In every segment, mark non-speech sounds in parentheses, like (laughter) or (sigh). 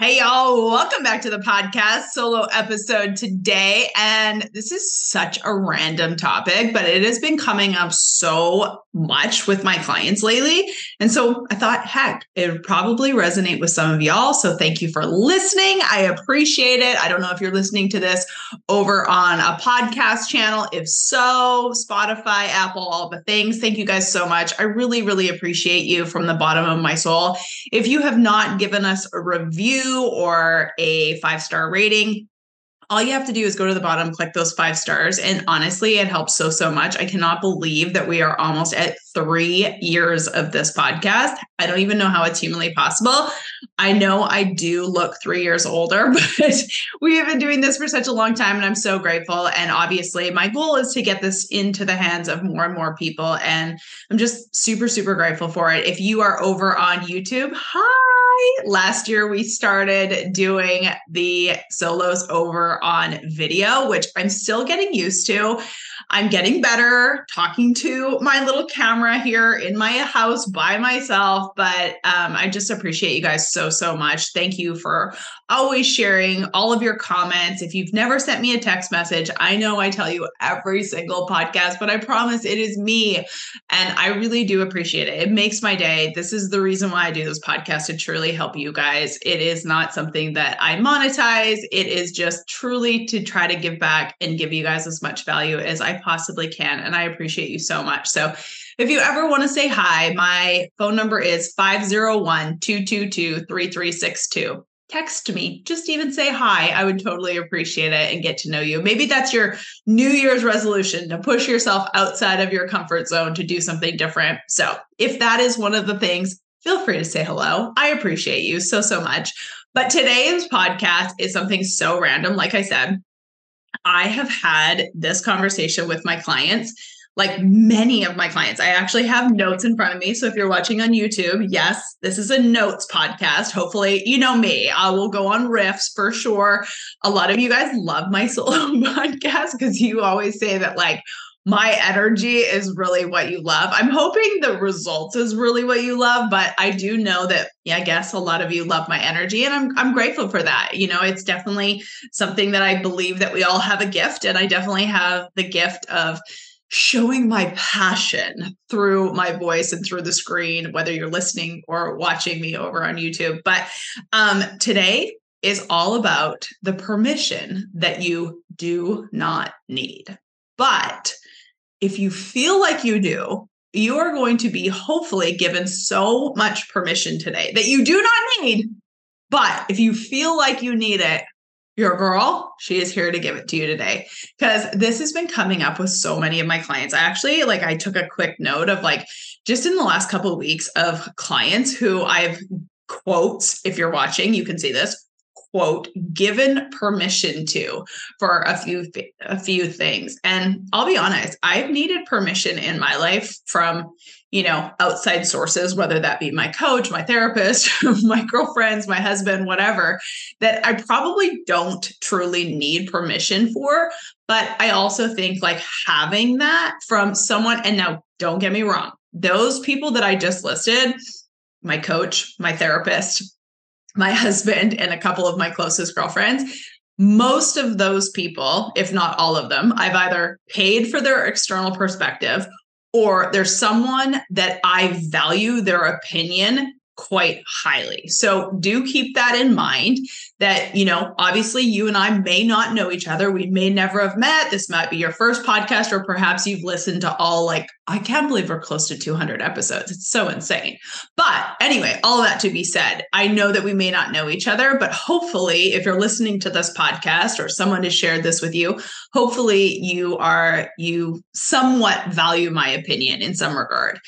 Hey, y'all, welcome back to the podcast solo episode today. And this is such a random topic, but it has been coming up so much with my clients lately. And so I thought, heck, it would probably resonate with some of y'all. So thank you for listening. I appreciate it. I don't know if you're listening to this over on a podcast channel. If so, Spotify, Apple, all the things. Thank you guys so much. I really, really appreciate you from the bottom of my soul. If you have not given us a review, or a five star rating, all you have to do is go to the bottom, click those five stars. And honestly, it helps so, so much. I cannot believe that we are almost at three years of this podcast. I don't even know how it's humanly possible. I know I do look three years older, (laughs) but we have been doing this for such a long time. And I'm so grateful. And obviously, my goal is to get this into the hands of more and more people. And I'm just super, super grateful for it. If you are over on YouTube, hi last year we started doing the solos over on video, which I'm still getting used to. I'm getting better talking to my little camera here in my house by myself, but um, I just appreciate you guys so, so much. Thank you for always sharing all of your comments. If you've never sent me a text message, I know I tell you every single podcast, but I promise it is me. And I really do appreciate it. It makes my day. This is the reason why I do this podcast to truly help you guys. It is not something that I monetize, it is just truly to try to give back and give you guys as much value as I possibly can. And I appreciate you so much. So if you ever want to say hi, my phone number is 501 222 3362 text me, just even say hi. I would totally appreciate it and get to know you. Maybe that's your New Year's resolution to push yourself outside of your comfort zone to do something different. So, if that is one of the things, feel free to say hello. I appreciate you so, so much. But today's podcast is something so random. Like I said, I have had this conversation with my clients, like many of my clients. I actually have notes in front of me. So if you're watching on YouTube, yes, this is a notes podcast. Hopefully, you know me, I will go on riffs for sure. A lot of you guys love my (laughs) solo podcast because you always say that, like, my energy is really what you love. I'm hoping the results is really what you love, but I do know that yeah, I guess a lot of you love my energy and I'm I'm grateful for that. You know, it's definitely something that I believe that we all have a gift and I definitely have the gift of showing my passion through my voice and through the screen whether you're listening or watching me over on YouTube. But um today is all about the permission that you do not need. But if you feel like you do, you are going to be hopefully given so much permission today that you do not need. But if you feel like you need it, your girl, she is here to give it to you today. Because this has been coming up with so many of my clients. I actually like I took a quick note of like just in the last couple of weeks of clients who I've quotes, if you're watching, you can see this quote given permission to for a few a few things. And i'll be honest i've needed permission in my life from you know outside sources whether that be my coach my therapist (laughs) my girlfriends my husband whatever that i probably don't truly need permission for. But i also think like having that from someone and now don't get me wrong those people that i just listed my coach my therapist my (laughs) husband and a couple of my closest girlfriends most of those people if not all of them i've either paid for their external perspective or there's someone that I value their opinion quite highly. So do keep that in mind that, you know, obviously you and I may not know each other. We may never have met. This might be your first podcast, or perhaps you've listened to all like, I can't believe we're close to 200 episodes. It's so insane. But anyway, all that to be said, I know that we may not know each other, but hopefully, if you're listening to this podcast or someone has shared this with you, hopefully you are, you somewhat value my opinion in some regard.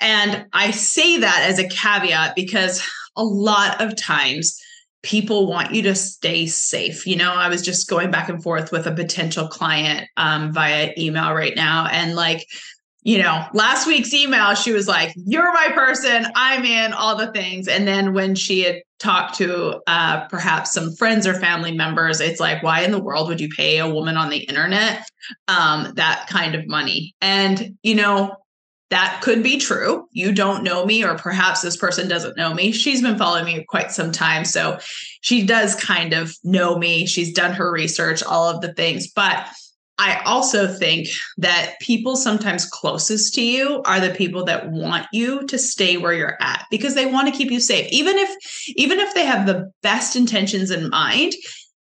And I say that as a caveat because a lot of times people want you to stay safe. You know, I was just going back and forth with a potential client um, via email right now. And like, you know, last week's email, she was like, You're my person. I'm in all the things. And then when she had talked to uh, perhaps some friends or family members, it's like, Why in the world would you pay a woman on the internet um, that kind of money? And, you know, that could be true. You don't know me, or perhaps this person doesn't know me. She's been following me quite some time. So she does kind of know me. She's done her research, all of the things. But I also think that people sometimes closest to you are the people that want you to stay where you're at because they want to keep you safe. Even if even if they have the best intentions in mind,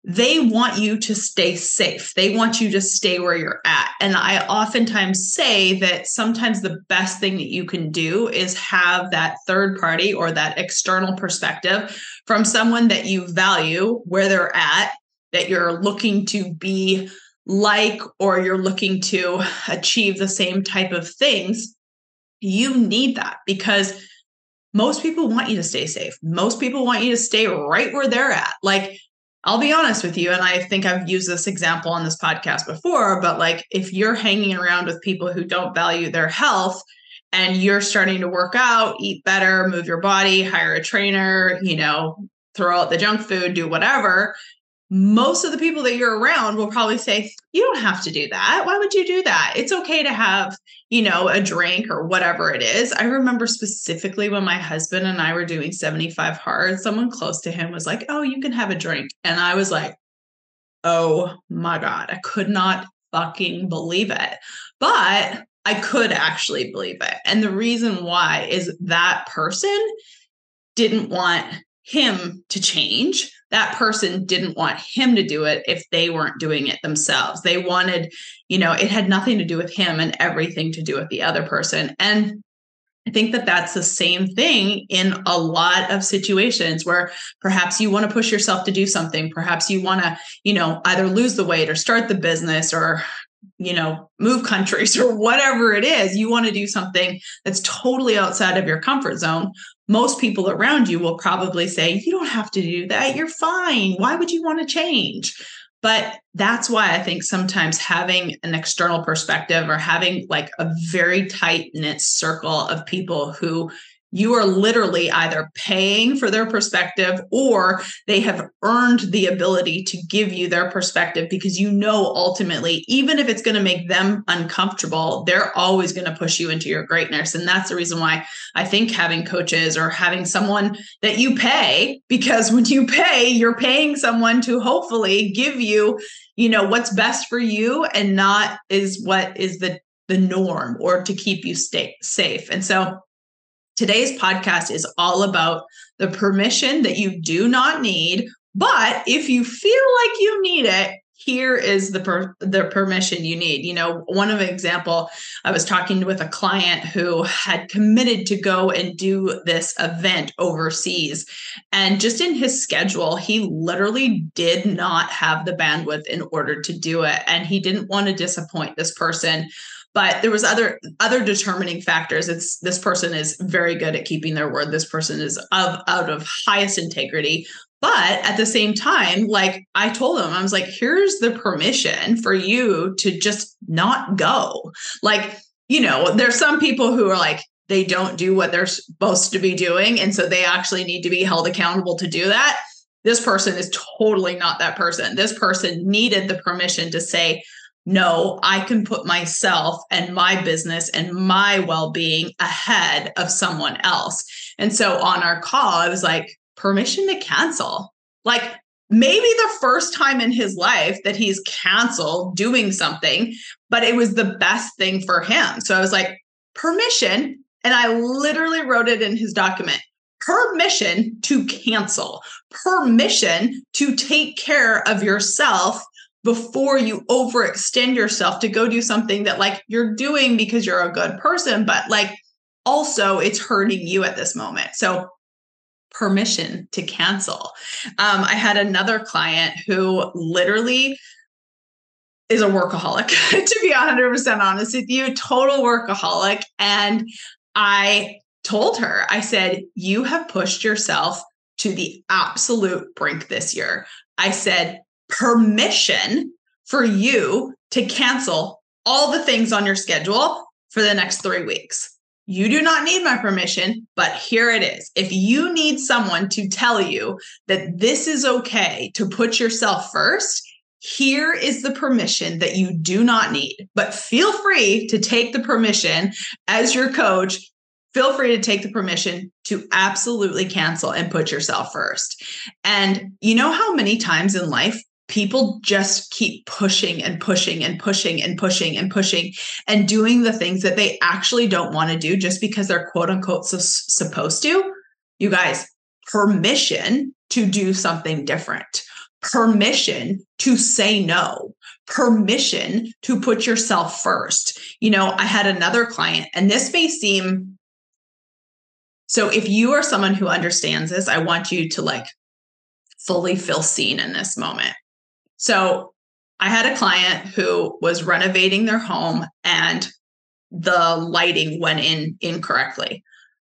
they want you to stay safe. They want you to stay where you're at. And I oftentimes say that sometimes the best thing that you can do is have that third party or that external perspective from someone that you value where they're at, that you're looking to be like, or you're looking to achieve the same type of things. You need that because most people want you to stay safe. Most people want you to stay right where they're at. Like, I'll be honest with you, and I think I've used this example on this podcast before, but like if you're hanging around with people who don't value their health and you're starting to work out, eat better, move your body, hire a trainer, you know, throw out the junk food, do whatever, most of the people that you're around will probably say, You don't have to do that. Why would you do that? It's okay to have, you know, a drink or whatever it is. I remember specifically when my husband and I were doing 75 hard, someone close to him was like, Oh, you can have a drink. And I was like, Oh my God, I could not fucking believe it. But I could actually believe it. And the reason why is that person didn't want him to change that person didn't want him to do it if they weren't doing it themselves. They wanted, you know, it had nothing to do with him and everything to do with the other person. And I think that that's the same thing in a lot of situations where perhaps you want to push yourself to do something. Perhaps you want to, you know, either lose the weight or start the business or, you know, move countries (laughs) or whatever it is. You want to do something that's totally outside of your comfort zone most people around you will probably say, You don't have to do that. You're fine. Why would you want to change? But that's why I think sometimes having an external perspective or having like a very tight knit circle of people who you are literally either paying for their perspective or they have earned the ability to give you their perspective because you know ultimately even if it's going to make them uncomfortable they're always going to push you into your greatness. And that's the reason why i think having coaches or having someone that you pay because when you pay you're paying someone to hopefully give you you know what's best for you and not is what is the the norm or to keep you stay safe. And so Today's podcast is all about the permission that you do not need, but if you feel like you need it, here is the per, the permission you need. You know, one of example, I was talking with a client who had committed to go and do this event overseas, and just in his schedule, he literally did not have the bandwidth in order to do it, and he didn't want to disappoint this person but there was other other determining factors. It's this person is very good at keeping their word. This person is of out of highest integrity. But at the same time like i told them i was like here's the permission for you to just not go. Like you know there's some people who are like they don't do what they're supposed to be doing. And so they actually need to be held accountable to do that. This person is totally not that person. This person needed the permission to say no, I can put myself and my business and my well being ahead of someone else. And so on our call, I was like, permission to cancel. Like maybe the first time in his life that he's canceled doing something, but it was the best thing for him. So I was like, permission. And I literally wrote it in his document permission to cancel, permission to take care of yourself before you overextend yourself to go do something that like you're doing because you're a good person, but like also it's hurting you at this moment. So permission to cancel. Um, I had another client who literally is a workaholic, (laughs) to be 100% honest with you, total workaholic. And I told her, I said, You have pushed yourself to the absolute brink this year. I said, permission for you to cancel all the things on your schedule for the next three weeks. You do not need my permission, but here it is. If you need someone to tell you that this is okay to put yourself first, here is the permission that you do not need. But feel free to take the permission as your coach. Feel free to take the permission to absolutely cancel and put yourself first. And you know how many times in life people just keep pushing and pushing and pushing and pushing and pushing and doing the things that they actually don't want to do just because they're quote unquote so, supposed to. You guys, permission to do something different, permission to say no, permission to put yourself first. You know, I had another client, and this may seem so if you are someone who understands this, I want you to like fully feel seen in this moment. So I had a client who was renovating their home and the lighting went in incorrectly.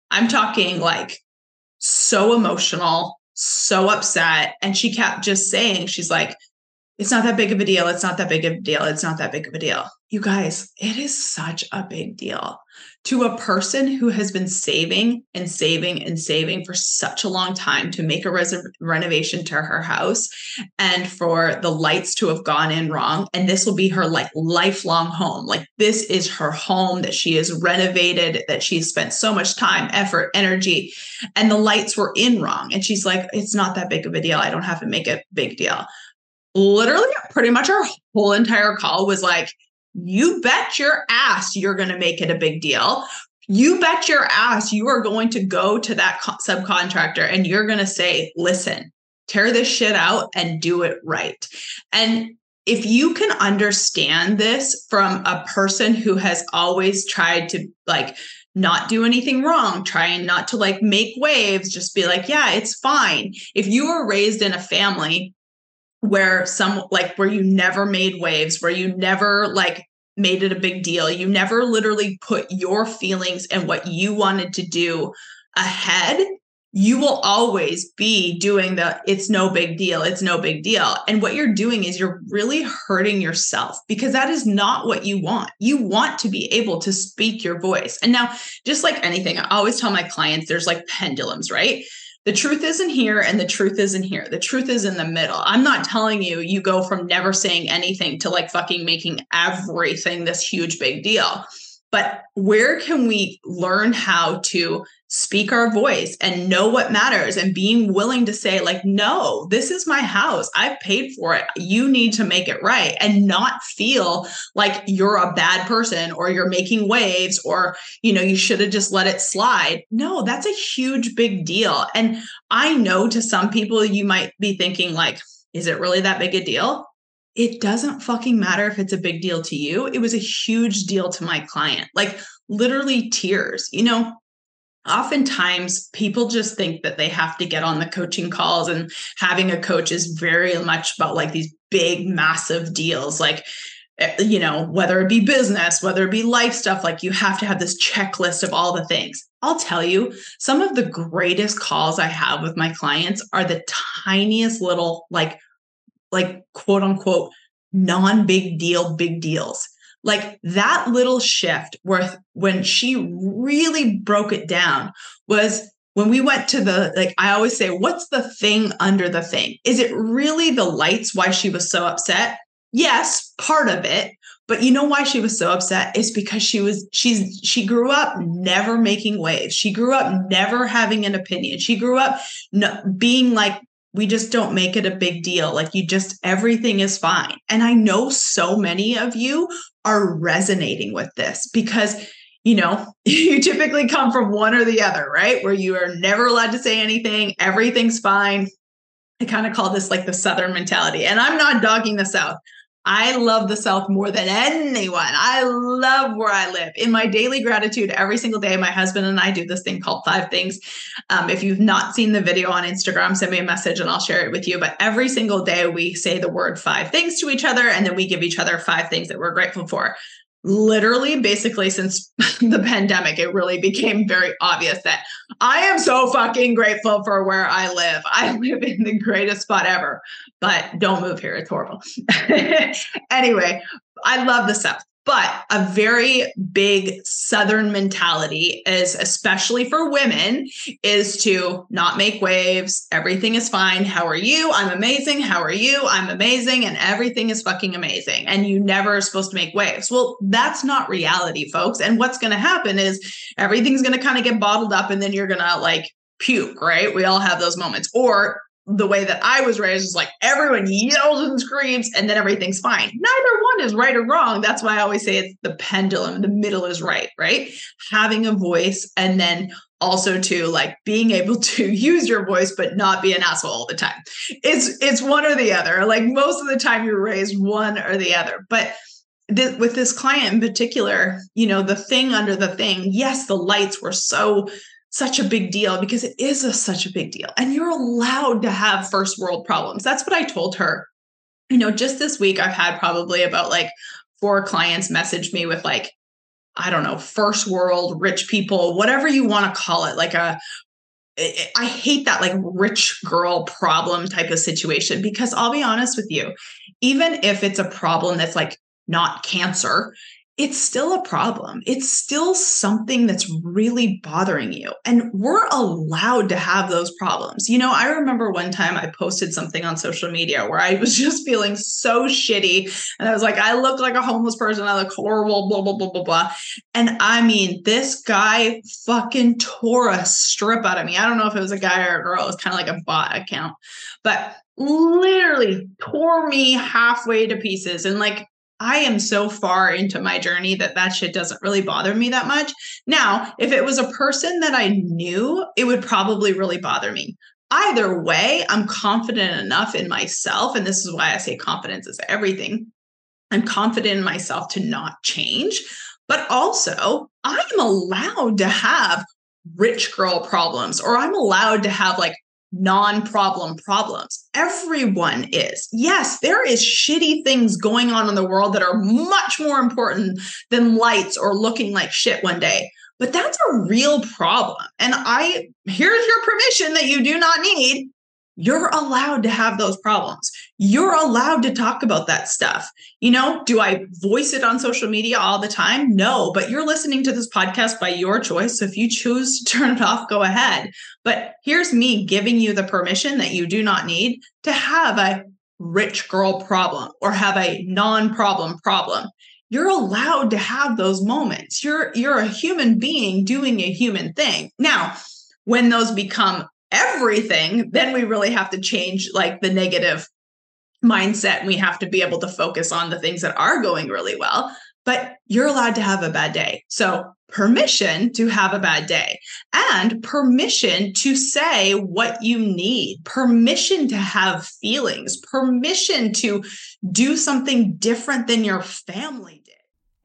I'm talking like so emotional, so upset. And she kept just saying, she's like, it's not that big of a deal. It's not that big of a deal. It's not that big of a deal. You guys, it is such a big deal to a person who has been saving and saving and saving for such a long time to make a res- renovation to her house and for the lights to have gone in wrong. And this will be her like lifelong home. Like this is her home that she has renovated that she's spent so much time effort energy and the lights were in wrong. And she's like it's not that big of a deal. I don't have to make a big deal. Literally pretty much our whole entire call was like you bet your ass you're going to make it a big deal. You bet your ass you are going to go to that co- subcontractor and you're going to say, listen, tear this shit out and do it right. And if you can understand this from a person who has always tried to like not do anything wrong, trying not to like make waves, just be like, yeah, it's fine. If you were raised in a family where some like where you never made waves, where you never like made it a big deal. You never literally put your feelings and what you wanted to do ahead. You will always be doing the it's no big deal, it's no big deal. And what you're doing is you're really hurting yourself because that is not what you want. You want to be able to speak your voice. And now, just like anything, I always tell my clients there's like pendulums, right? The truth isn't here and the truth isn't here. The truth is in the middle. I'm not telling you you go from never saying anything to like fucking making everything this huge big deal. But where can we learn how to speak our voice and know what matters and being willing to say like no this is my house. I've paid for it. You need to make it right and not feel like you're a bad person or you're making waves or you know you should have just let it slide. No that's a huge big deal. And i know to some people you might be thinking like is it really that big a deal? It doesn't fucking matter if it's a big deal to you. It was a huge deal to my client, like literally tears. You know, oftentimes people just think that they have to get on the coaching calls and having a coach is very much about like these big massive deals like eh, you know whether it be business whether it be life stuff like you have to have this checklist of all the things. I'll tell you some of the greatest calls i have with my clients are the tiniest little like like quote unquote non big deal big deals like that little shift where when she really broke it down was when we went to the like i always say what's the thing under the thing? Is it really the lights why she was so upset? Yes part of it but you know why she was so upset? Is because she was she's she grew up never making waves. She grew up never having an opinion. She grew up no, being like we just don't make it a big deal. Like you just, everything is fine. And I know so many of you are resonating with this because you know, (laughs) you typically come from one or the other, right? Where you are never allowed to say anything, everything's fine. I kind of call this like the Southern mentality. And I'm not dogging the South. I love the South more than anyone. I love where I live. In my daily gratitude, every single day, my husband and I do this thing called Five Things. Um, if you've not seen the video on Instagram, send me a message and I'll share it with you. But every single day, we say the word five things to each other, and then we give each other five things that we're grateful for literally basically since (laughs) the pandemic it really became very obvious that i am so fucking grateful for where i live. I (laughs) live in the greatest spot ever. But don't move here. It's horrible. (laughs) Anyway i love the south but a very big Southern mentality is, especially for women, is to not make waves. Everything is fine. How are you? I'm amazing. How are you? I'm amazing. And everything is fucking amazing. And you never are supposed to make waves. Well, that's not reality, folks. And what's going to happen is everything's going to kind of get bottled up and then you're going to like puke, right? We all have those moments. Or the way that I was raised is like everyone yells and screams and then everything's fine. Neither one is right or wrong. That's why I always say it's the pendulum. The middle is right, right? Having a voice and then also to like being able to (laughs) use your voice but not be an asshole all the time. It's it's one or the other. Like most of the time you're raised one or the other. But th- with this client in particular, you know, the thing under the thing, yes, the lights were so such a big deal because it is a, such a big deal. And you're allowed to have first world problems. That's what I told her. You know, just this week, I've had probably about like four clients message me with like, I don't know, first world, rich people, whatever you want to call it, like a I hate that like rich girl problem type of situation because I'll be honest with you, even if it's a problem that's like not cancer, it's still a problem. It's still something that's really bothering you. And we're allowed to have those problems. You know, I remember one time I posted something on social media where I was (laughs) just feeling so shitty. And I was like, I look like a homeless person. I look horrible, blah, blah, blah, blah, blah. And I mean, this guy fucking tore a strip out of me. I don't know if it was a guy or a girl. It was kind of like a bot account, but literally tore me halfway to pieces. And like, I am so far into my journey that that shit doesn't really bother me that much. Now, if it was a person that I knew, it would probably really bother me. Either way, I'm confident enough in myself. And this is why I say confidence is everything. I'm confident in myself to not change. But also, I am allowed to have rich girl problems, or I'm allowed to have like non problem problems. Everyone is. Yes, there is shitty things going on in the world that are much more important than lights or looking like shit one day. But that's a real problem. And I, here's your permission that you do not need you're allowed to have those problems. You're allowed to talk about that stuff. You know, do I voice it on social media all the time? No, but you're listening to this podcast by your choice. So if you choose to (laughs) turn it off, go ahead. But here's me giving you the permission that you do not need to have a rich girl problem or have a non-problem problem. You're allowed to have those moments. You're you're a human being doing a human thing. Now, when those become everything, then we really have to change like the negative mindset and we have to be able to focus on the things that are going really well. But you're allowed to have a bad day. So, permission to have a bad day and permission to say what you need, permission to have feelings, permission to do something different than your family.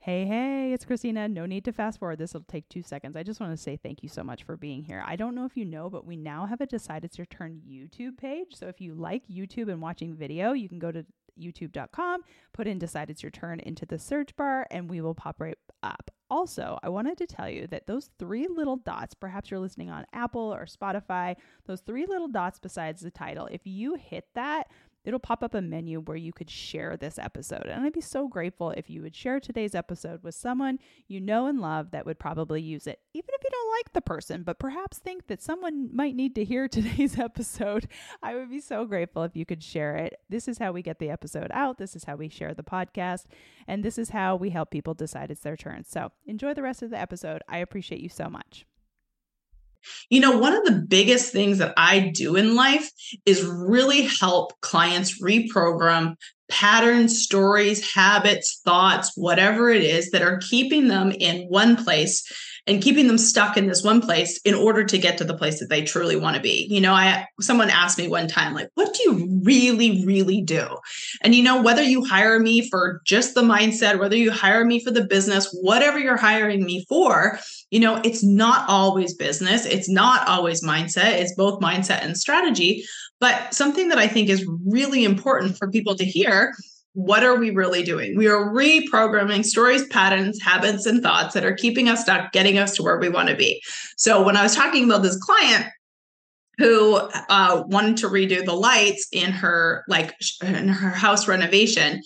Hey, hey, it's Christina. No need to fast forward. This will take two seconds. I just want to say thank you so much for being here. I don't know if you know, but we now have a Decide It's Your Turn YouTube page. So if you like YouTube and watching video, you can go to youtube.com, put in Decide It's Your Turn into the search bar, and we will pop right up. Also, I wanted to tell you that those three little dots, perhaps you're listening on Apple or Spotify, those three little dots besides the title, if you hit that, it'll pop up a menu where you could share this episode. And I'd be so grateful if you would share today's episode with someone you know and love that would probably use it, even if you don't like the person, but perhaps think that someone might need to hear (laughs) today's episode. I would be so grateful if you could share it. This is how we get the episode out. This is how we share the podcast. And this is how we help people decide it's their turn. So enjoy the rest of the episode. I appreciate you so much. You know, one of the biggest things that I do in life is really help clients reprogram patterns, stories, habits, thoughts, whatever it is that are keeping them in one place and keeping them stuck in this one place in order to get to the place that they truly want to be. You know, I someone asked me one time like, "What do you really really do?" And you know, whether you hire me for just the mindset, whether you hire me for the business, whatever you're hiring me for, you know, it's not always business, it's not always mindset, it's both mindset and strategy. But something that I think is really important for people to hear what are we really doing? We are reprogramming stories, patterns, habits, and thoughts that are keeping us stuck, getting us to where we want to be. So when I was talking about this client, who uh, wanted to redo the lights in her like in her house renovation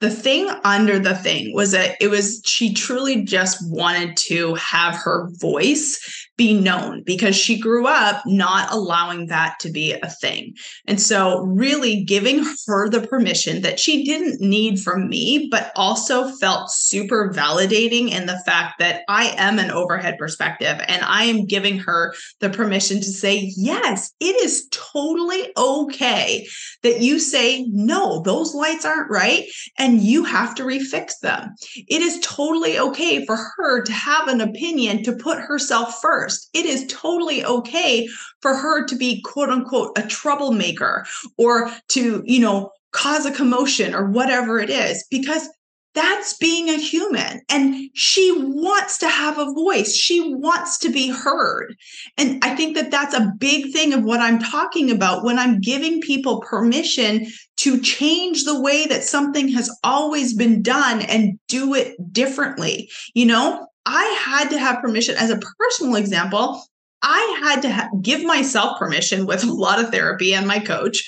the thing under the thing was that it was she truly just wanted to have her voice be known because she grew up not allowing that to be a thing. And so, really giving her the permission that she didn't need from me, but also felt super validating in the fact that I am an overhead perspective and I am giving her the permission to say, yes, it is totally okay that you say, no, those lights aren't right. And you have to refix them. It is totally okay for her to have an opinion to put herself first. It is totally okay for her to be quote unquote a troublemaker or to, you know, cause a commotion or whatever it is because that's being a human and she wants to have a voice she wants to be heard and i think that that's a big thing of what i'm talking about when i'm giving people permission to change the way that something has always been done and do it differently you know I had to have permission as a personal example. I had to ha- give myself permission with (laughs) a lot of therapy and my coach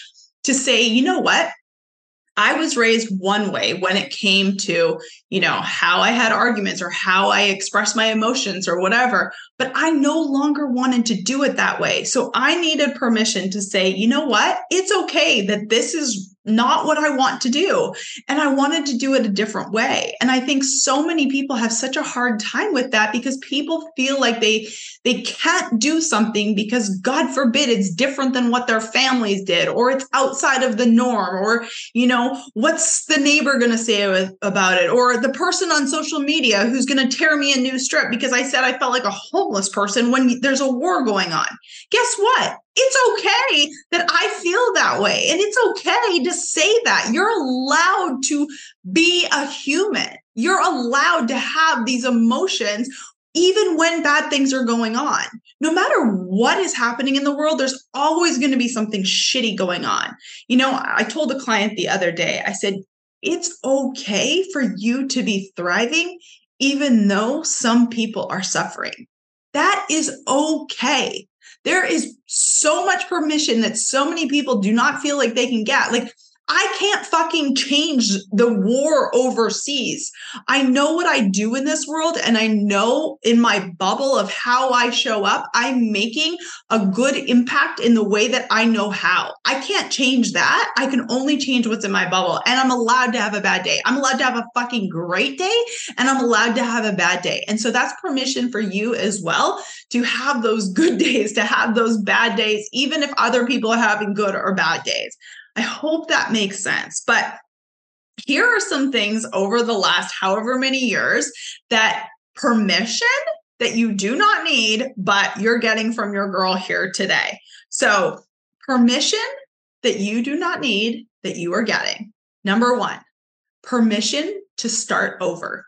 to say, you know what? I was raised one way when it came to, you know, how I had arguments or how I expressed my emotions or whatever, but I no longer wanted to do it that way. So I needed permission to say, you know what? It's okay that this is not what I want to do. And I wanted to do it a different way. And I think so many people have such a hard time with that because people feel like they they can't do something because God forbid it's different than what their families did or it's outside of the norm or you know what's the neighbor going to say about it or the person on social media who's going to tear me a new strip because I said I felt like a homeless person when there's a war going on. Guess what? It's okay that I feel that way. And it's okay to say that. You're allowed to be a human. You're allowed to have these emotions even when bad things are going on. No matter what is happening in the world, there's always going to be something shitty going on. You know, I told a client the other day, I said, it's okay for you to be thriving, even though some people are suffering. That is okay. There is so much permission that so many people do not feel like they can get. Like, I can't fucking change the war overseas. I know what I do in this world, and I know in my bubble of how I show up, I'm making a good impact in the way that I know how. I can't change that. I can only change what's in my bubble, and I'm allowed to have a bad day. I'm allowed to have a fucking great day, and I'm allowed to have a bad day. And so that's permission for you as well to have those (laughs) good days, to have those bad days, even if other people are having good or bad days. I hope that makes sense. But here are some things over the last however many years that permission that you do not need, but you're getting from your girl here today. So, permission that you do not need that you are getting. Number one, permission to start over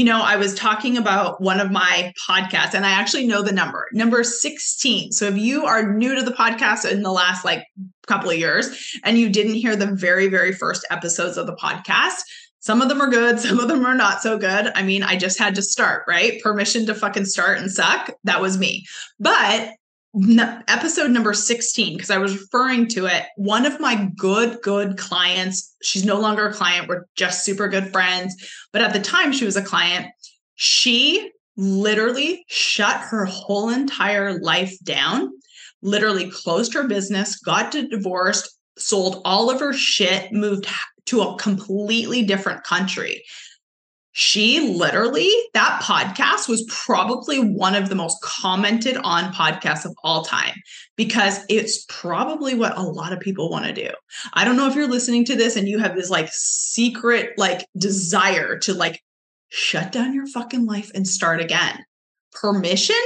you know, I was talking about one of my podcasts and I actually know the number, number 16. So if you are new to the podcast in the last like couple of years and you didn't hear the very, very first episodes of the podcast, some of them are good, (laughs) some of them are not so good. I mean, I just had to start, right? Permission to fucking start and suck. That was me. But episode number 16 because i was referring to it one of my good good clients she's no longer a client we're just super good friends but at the time she was a client she literally shut her whole entire life down literally closed her business got divorced sold all of her shit moved to a completely different country she literally, that podcast was probably one of the most commented on podcasts of all time because it's probably what a lot of people want to do. I don't know if you're listening to this and you have this like secret like desire to like shut down your fucking life and start again. Permission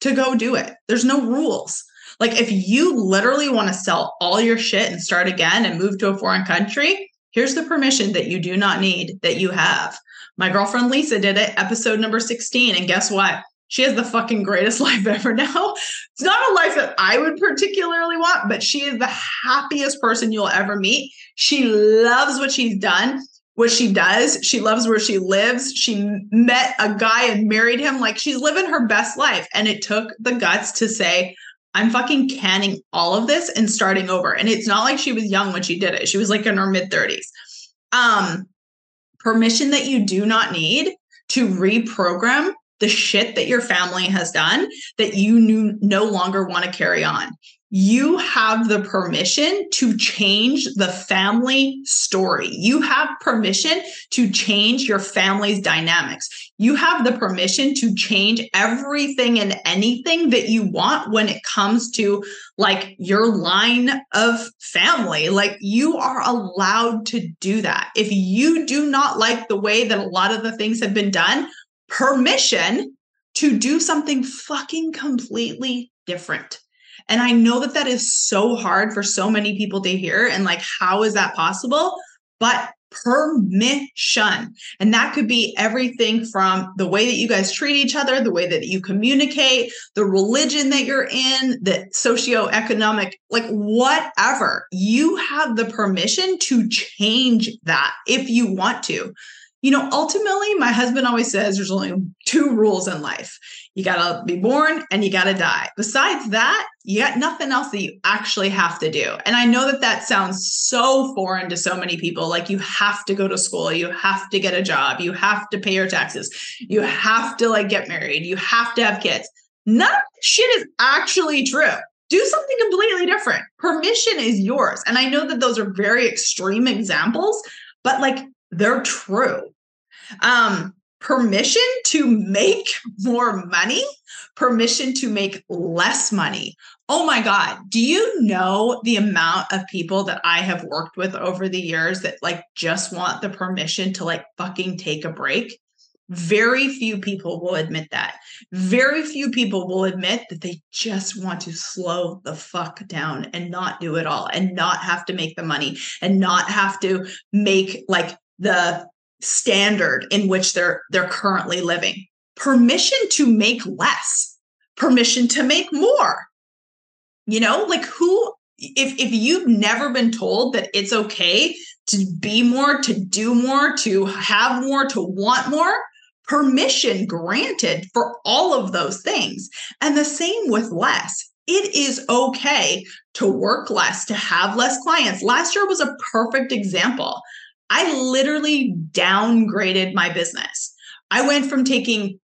to go do it. There's no rules. Like if you literally want to sell all your shit and start again and move to a foreign country, here's the permission that you do not need that you have. My girlfriend Lisa did it, episode number 16. And guess what? She has the fucking greatest (laughs) life ever now. It's not a life that I would particularly want, but she is the happiest person you'll ever meet. She loves what she's done, what she does. She loves where she lives. She met a guy and married him. Like she's living her best life. And it took the guts to say, I'm fucking canning all of this and starting over. And it's not like she was young when she did it. She was like in her mid 30s. Um, permission that you do not need to reprogram the shit that your family has done that you no longer want to carry on you have the permission to change the family story. You have permission to change your family's dynamics. You have the permission to change everything and anything that you want when it comes to like your line of family. Like you are allowed to do that. If you do not like the way that a lot of the things have been done, permission to do something fucking completely different and I know that that is so hard for so many people to hear. And like, how is that possible? But permission. And that could be everything from the way that you guys treat each other, the way that you communicate, the religion that you're in, the socioeconomic, like whatever. You have the permission to change that if you want to. You know, ultimately, my husband always says there's only two rules in life you got to be born and you got to die. Besides that, you got nothing else that you actually have to do. And I know that that sounds so foreign to so many people. Like you have to go to school, you have to get a job, you have to pay your taxes, you have to like get married, you have to have kids. None of shit is actually true. Do something completely different. Permission is yours. And I know that those are very extreme examples, but like they're true. Um, permission to make (laughs) more money, permission to make less money. Oh my God. Do you know the amount of people that I have worked with over the years that like just want the permission to like fucking take a break? Very few people will admit that. Very few people will admit that they just want to slow the fuck down and not do it all and not have to make the money and not have to make like the standard in which they're they're currently living. Permission to make less. Permission to make more. You know like who if if you've never been told that it's okay to be more to do more to have more to want more permission granted for all of those things. And the same with less. It is okay to work less to have less clients. Last year was a perfect example I literally downgraded my business. I went from taking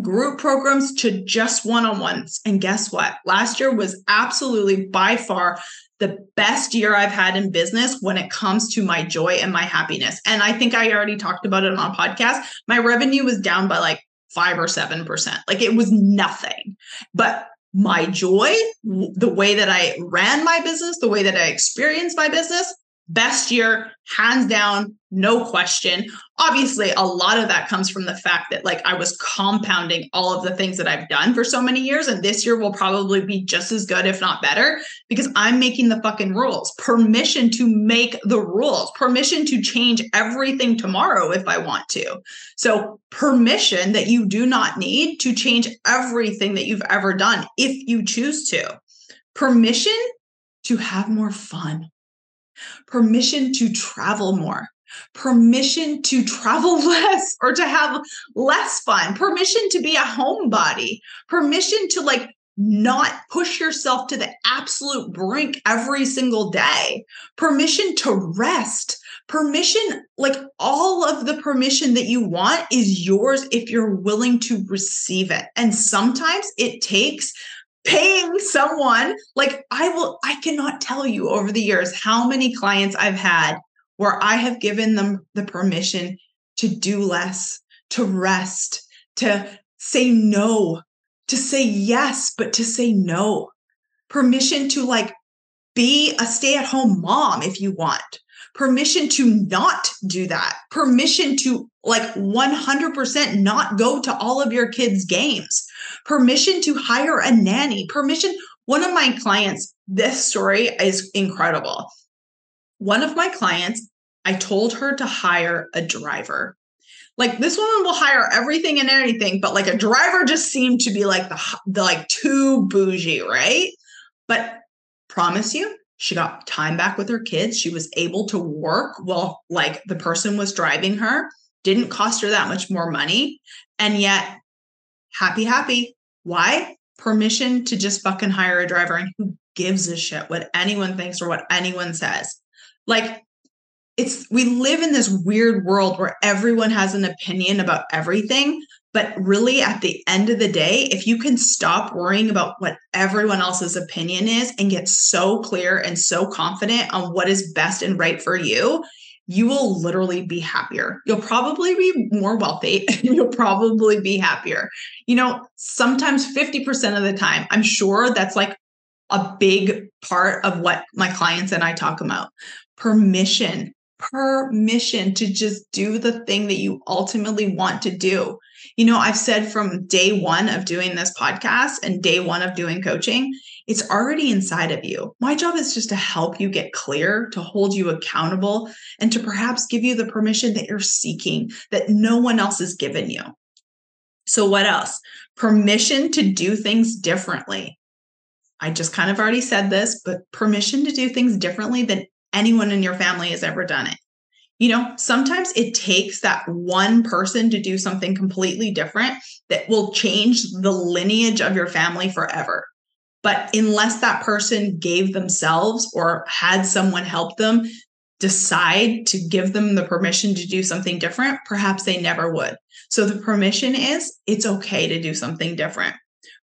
group programs to just one on ones. And guess what? Last year was absolutely by far the best year I've had in business when it comes to my joy and my happiness. And I think I already talked about it on podcast. My revenue was down by like five or 7%. Like it was nothing. But my joy, the way that I ran my business, the way that I experienced my business, best year, hands down, no question. Obviously, a lot of that comes from the fact that like I was compounding all of the things that I've done for so many years. And this year will probably be just as good, if not better, because I'm making the fucking rules. Permission to make the rules, permission to change everything tomorrow if I want to. So, permission that you do not need to change everything that you've ever done if you choose to. Permission to have more fun permission to travel more, permission to travel (laughs) less or to have less fun, permission to be a homebody, permission to like not push yourself to the absolute brink every single day, permission to rest, permission, like all of the permission that you want is yours if you're willing to receive it. And sometimes it takes paying someone like I will I cannot tell you over the years how many clients I've had where I have given them the permission to do less, to rest, to say no, to say yes, but to say no. Permission to like be a stay at home mom if you want. Permission to not do that. Permission to like 100% not go to all of your kids' games. Permission to hire a nanny. Permission. One of my clients, this story is incredible. One of my clients, I told her to hire a driver. Like this woman will hire everything and anything, but like a driver just seemed to be like the, the like too bougie, right? But promise you, she got time back with her kids. She was able to work while like the person was driving her. Didn't cost her that much more money. And yet, happy, happy. Why? Permission to just fucking hire a driver. And who gives a shit what anyone thinks or what anyone says? Like, it's we live in this weird world where everyone has an opinion about everything but really, at the end of the day, if you can stop worrying about what everyone else's opinion is and get so clear and so confident on what is best and right for you, you will literally be happier. You'll probably be more wealthy. (laughs) You'll probably be happier. You know, sometimes 50% of the time, I'm sure that's like a big part of what my clients and I talk about. Permission, permission to just do the thing that you ultimately want to do. You know, I've said from day one of doing this podcast and day one of doing coaching, it's already inside of you. My job is just to help you get clear, to hold you accountable, and to perhaps give you the permission that you're seeking that no one else has given you. So, what else? Permission to do things differently. I just kind of already said this, but permission to do things differently than anyone in your family has ever done it. You know, sometimes it takes that one person to do something completely different that will change the lineage of your family forever. But unless that person gave themselves or had someone help them decide to give them the permission to do something different, perhaps they never would. So the permission is it's okay to do something different.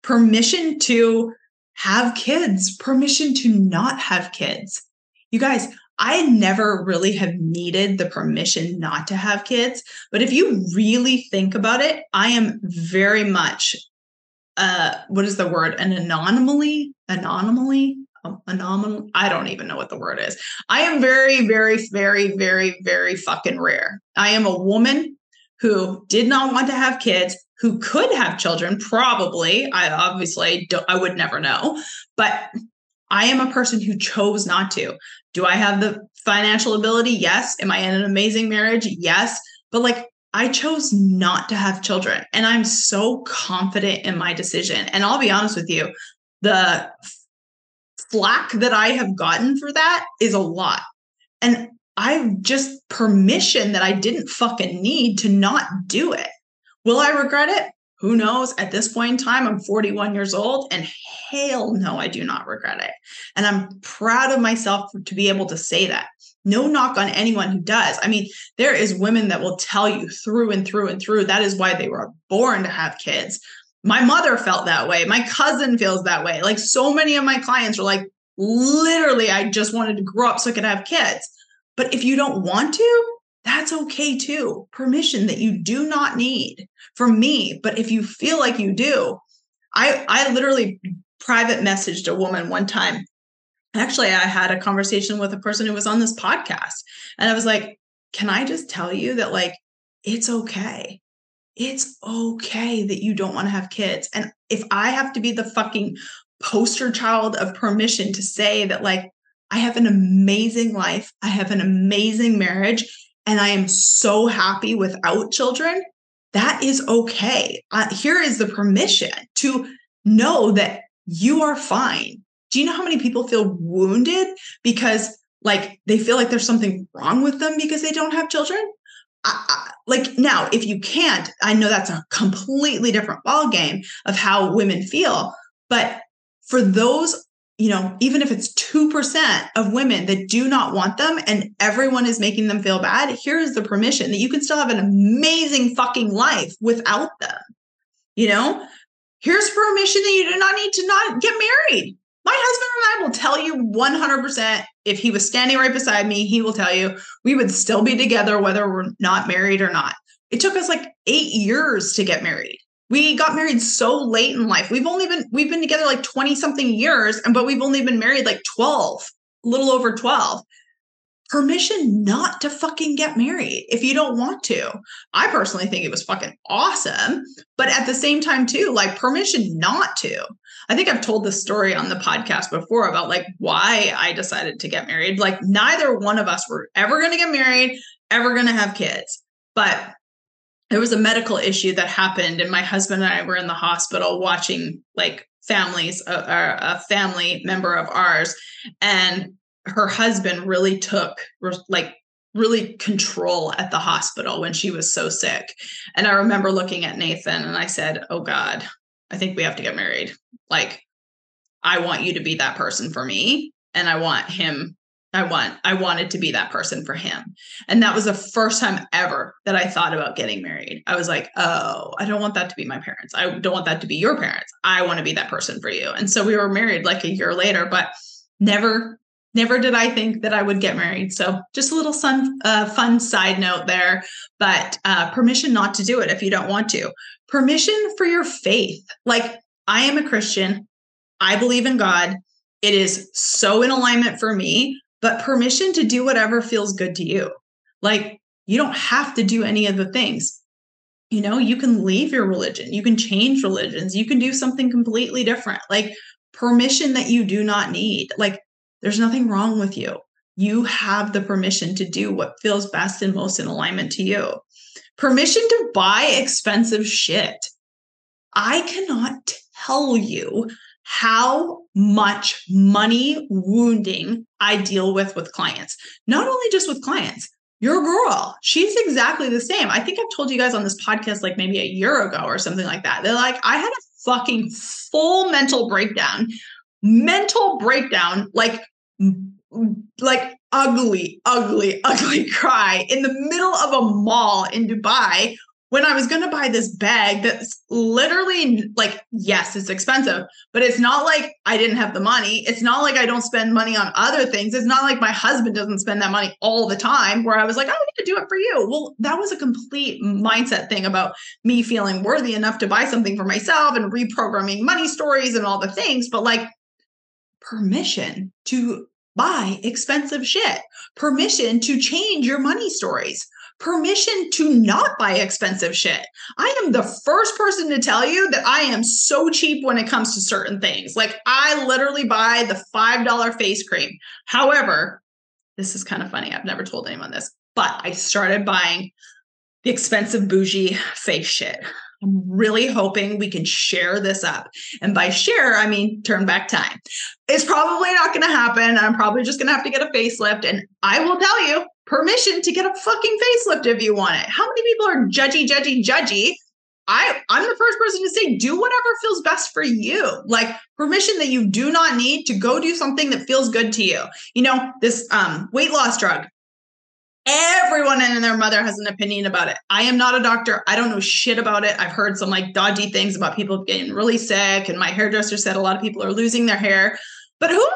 Permission to have kids, permission to not have kids. You guys, I never really have needed the permission not to have kids. But if you really think about it, I am very much, uh, what is the word? An anomaly? Anomaly? Anomaly? I don't even know what the word is. I am very, very, very, very, very fucking rare. I am a woman who did not want to have kids, who could have children, probably. I obviously I would never know, but I am a person who chose not to. Do I have the financial ability? Yes. Am I in an amazing marriage? Yes. But like, I chose not to have children and I'm so confident in my decision. And I'll be honest with you, the flack that I have gotten for that is a lot. And I've just permission that I didn't fucking need to not do it. Will I regret it? who knows? At this point in time, I'm 41 years old, and hell no, I do not regret it. And I'm proud of myself to be able to say that. No knock on anyone who does. I mean, there is women that will tell you through and through and through that is why they were born to have kids. My mother felt that way. My cousin feels that way. Like so many of my clients are like, literally, I just wanted to grow up so I could have kids. But if you don't want to, that's okay too. Permission that you do not need from me. But if you feel like you do, I I literally private messaged a woman one time. Actually, I had a conversation with a person who was on this podcast. And I was like, can I just tell you that like it's okay. It's okay that you don't want to have kids. And if I have to be the fucking poster child of permission to say that like I have an amazing life, I have an amazing marriage, and I am so happy without children, that is okay. Uh, here is the permission to know that you are fine. Do you know how many people feel wounded because like they feel like there's something wrong with them because they don't have children? like now, if you can't, I know that's a completely different ball game of how women feel. But for those you know, even if it's 2% of women that do not want them and everyone is making them feel bad, here is the permission that you can still have an amazing fucking life without them. You know, here's permission that you do not need to not get married. My husband and I will tell you 100% if he was standing right beside me, he will tell you we would still be together whether we're not married or not. it took us like eight years to get married. We got married so late in life. We've only been we've been together like 20 something years, and but we've only been married like 12, a little over 12 permission not to fucking get married if you don't want to. I personally think it was fucking awesome, but at the same time too, like permission not to. I think I've told this story on the podcast before about like why I decided to get married. Like neither one of us were ever going to get married, ever going to have kids. But there was a medical issue that happened and my husband and I were in the hospital watching like families a, a family member of ours and her husband really took like really control at the hospital when she was so sick. And I remember looking at Nathan and I said, "Oh God, I think we have to get married. Like I want you to be that person for me and I want him I want I wanted to be that person for him. And that was the first time ever that I thought about getting married. I was like, "Oh, I don't want that to be my parents. I don't want that to be your parents. I want to be that person for you." And so we were married like a year later, but never never did I think that I would get married. So just a little fun, uh, fun side note there, but uh, permission not to do it if you don't want to. Permission for your faith. Like I am a Christian. I believe in God. It is so in alignment for me, but permission to do whatever feels good to you. Like you don't have to do any of the things. You know, you can leave your religion, you can change religions, you can do something completely different. Like permission that you do not need. Like there's nothing wrong with you. You have the permission to do what feels best and most in alignment to you. Permission to buy expensive shit. I cannot tell you how much money wounding I deal with with clients. Not only just with clients, your girl, she's exactly the same. I think I've told you guys on this podcast like maybe a year ago or something like that. They're like, I had a fucking full mental breakdown, mental breakdown, like like ugly, ugly, (laughs) ugly cry in the middle of a mall in Dubai when I was going to buy this bag that's literally like, yes, it's expensive, but it's not like I didn't have the money. It's not like I don't spend money on other things. It's not like my husband doesn't spend that money all the time where I was like, I'm going to do it for you. Well, that was a complete mindset thing about me feeling worthy enough to buy something for myself and reprogramming money stories and all the things. But like, permission to buy expensive shit, permission to change your money stories, permission to not buy expensive shit. I am the first person to tell you that I am so cheap when it comes to certain things. Like I literally buy the $5 face cream. However, this is kind of funny. I've never told anyone this, but I started buying the expensive bougie face shit. I'm really hoping we can share this up. And by share, I mean turn back time. It's probably not going to happen. I'm probably just going to have to get a facelift. And I will tell you permission to get a fucking facelift if you want it. How many people are judgy, judgy, judgy? I, I'm the first person to say, do whatever feels best for you. Like permission that you do not need to go do something that feels good to you. You know, this um, weight loss drug, Everyone and their mother has an opinion about it. I am not a doctor. I don't know shit about it. I've heard some like dodgy things about people getting really sick, and my hairdresser said a lot of people are losing their hair. But who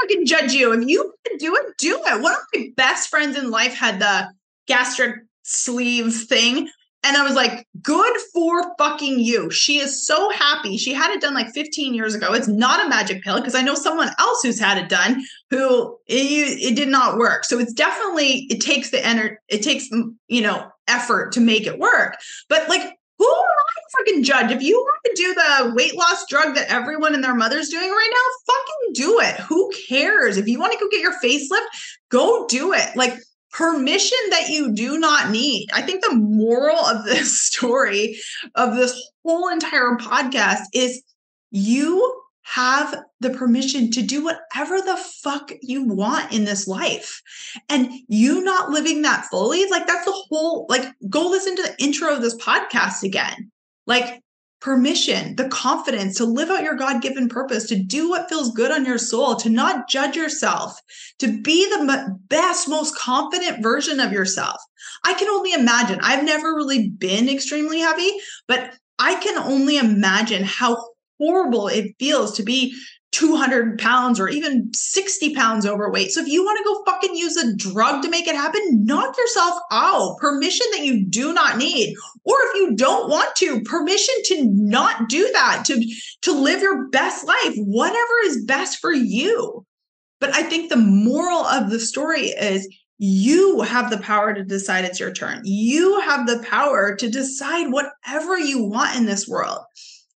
fucking judge you? If you can do it, do it. One of my best friends in life had the gastric sleeve thing. And I was like, good for fucking you. She is so happy. She had it done like 15 years ago. It's not a magic pill because I know someone else who's had it done who it, it did not work. So it's definitely, it takes the energy, it takes, you know, effort to make it work. But like, who am I fucking judge? If you want to do the weight loss drug that everyone and their mother's doing right now, fucking do it. Who cares? If you want to go get your facelift, go do it. Like, permission that you do not need. I think the moral of (laughs) this story, of this whole entire podcast, is you have the permission to do whatever the fuck you want in this life. And you not living that fully, like that's the whole, like, go listen to the intro of this podcast again. Like, permission, the confidence to live out your God given purpose, to do what feels good on your soul, to not judge yourself, to be the best, most confident version of yourself. I can only imagine. I've never really been extremely heavy, but I can only imagine how horrible it feels to be 200 pounds or even 60 pounds overweight. So if you want to go fucking use a drug to make it happen, knock yourself out. Permission that you do not need. Or if you don't want to, permission to not do that, to, to live your best life, whatever is best for you. But I think the moral of the story is you have the power to decide it's your turn. You have the power to decide whatever you want in this world.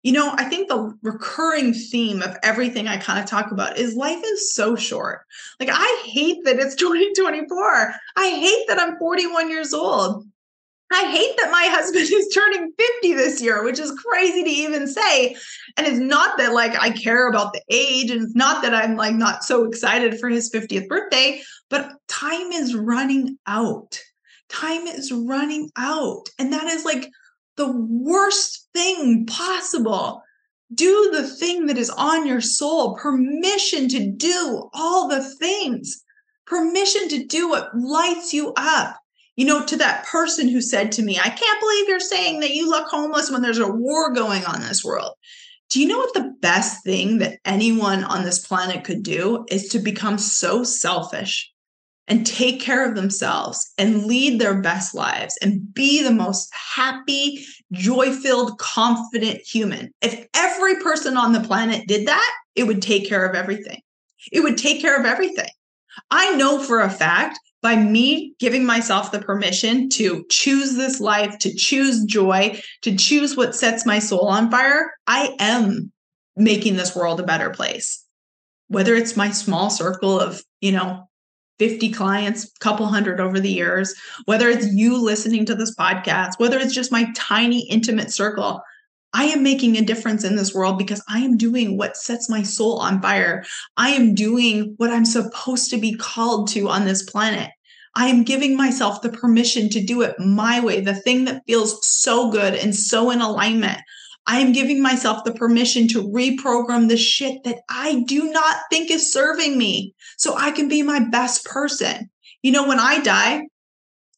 You know, I think the recurring theme of everything I kind of talk about is life is so short. Like, I hate that it's (laughs) 2024. I hate that I'm 41 years old. I hate that my (laughs) husband is turning 50 this year, which is crazy to even say. And it's not that like I care about the age, and it's not that I'm like not so excited for his 50th birthday, but time is running out. Time is running out. And that is like the worst thing possible. Do the thing that is on your soul, permission to do all the things, permission to do what lights you up. You know, to that person who said to me, I can't believe you're saying that you look homeless when there's a war going on in this world. Do you know what the best thing that anyone on this planet could do is to become so selfish and take care of themselves and lead their best lives and be the most happy, joy filled, confident human. If every person on the planet did that, it would take care of everything. It would take care of everything. I know for a fact by me giving myself the permission to choose this life, to choose joy, to choose what sets my soul on fire, I am making this world a better place. Whether it's my small circle of, you know, 50 clients, couple hundred over the years, whether it's you listening to this podcast, whether it's just my tiny intimate circle, I am making a difference in this world because I am doing what sets my soul on fire. I am doing what I'm supposed to be called to on this planet. I am giving myself the permission to do it my way, the thing that feels so good and so in alignment. I am giving myself the permission to reprogram the shit that I do not think is serving me so I can be my best person. You know, when I die,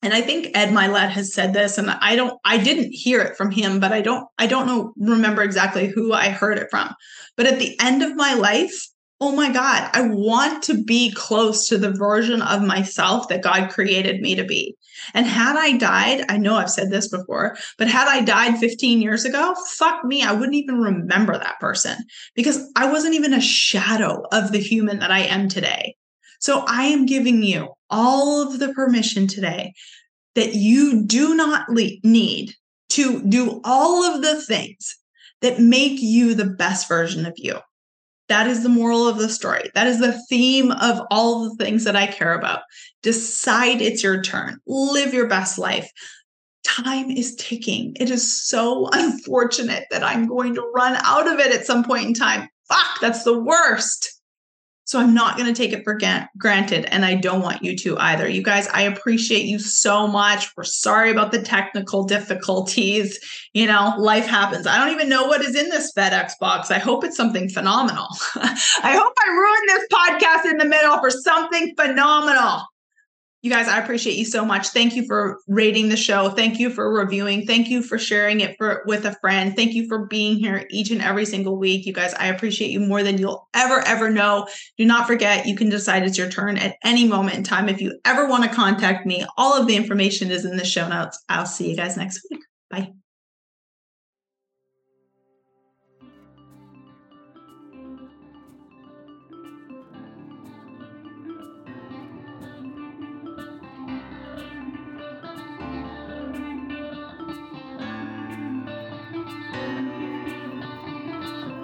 and I think Ed Mylett has said this, and I don't, I didn't hear it from him, but I don't, I don't know, remember exactly who I heard it from. But at the end of my life, oh my God, I want to be close to the version of myself that God created me to be. And had I died, I know I've said this before, but had I died 15 years ago, fuck me, I wouldn't even remember that person because I wasn't even a shadow of the human that I am today. So I am giving you all of the permission today that you do not le- need to do all of the things that make you the best version of you. That is the moral of the story. That is the theme of all the things that I care about. Decide it's your turn. Live your best life. Time is ticking. It is so (laughs) unfortunate that I'm going to run out of it at some point in time. Fuck, that's the worst. So I'm not going to take it for granted. And I don't want you to either. You guys, I appreciate you so much. We're sorry about the technical difficulties. You know, life happens. I don't even know what is in this FedEx box. I hope it's something phenomenal. (laughs) I hope I ruined this podcast in the middle for something phenomenal. You guys, I appreciate you so much. Thank you for rating the show. Thank you for reviewing. Thank you for sharing it for with a friend. Thank you for being here each and every single week. You guys, I appreciate you more than you'll ever ever know. Do not forget, you can decide it's your turn at any moment in time. If you ever want to contact me, all of the information is in the show notes. I'll see you guys next week. Bye.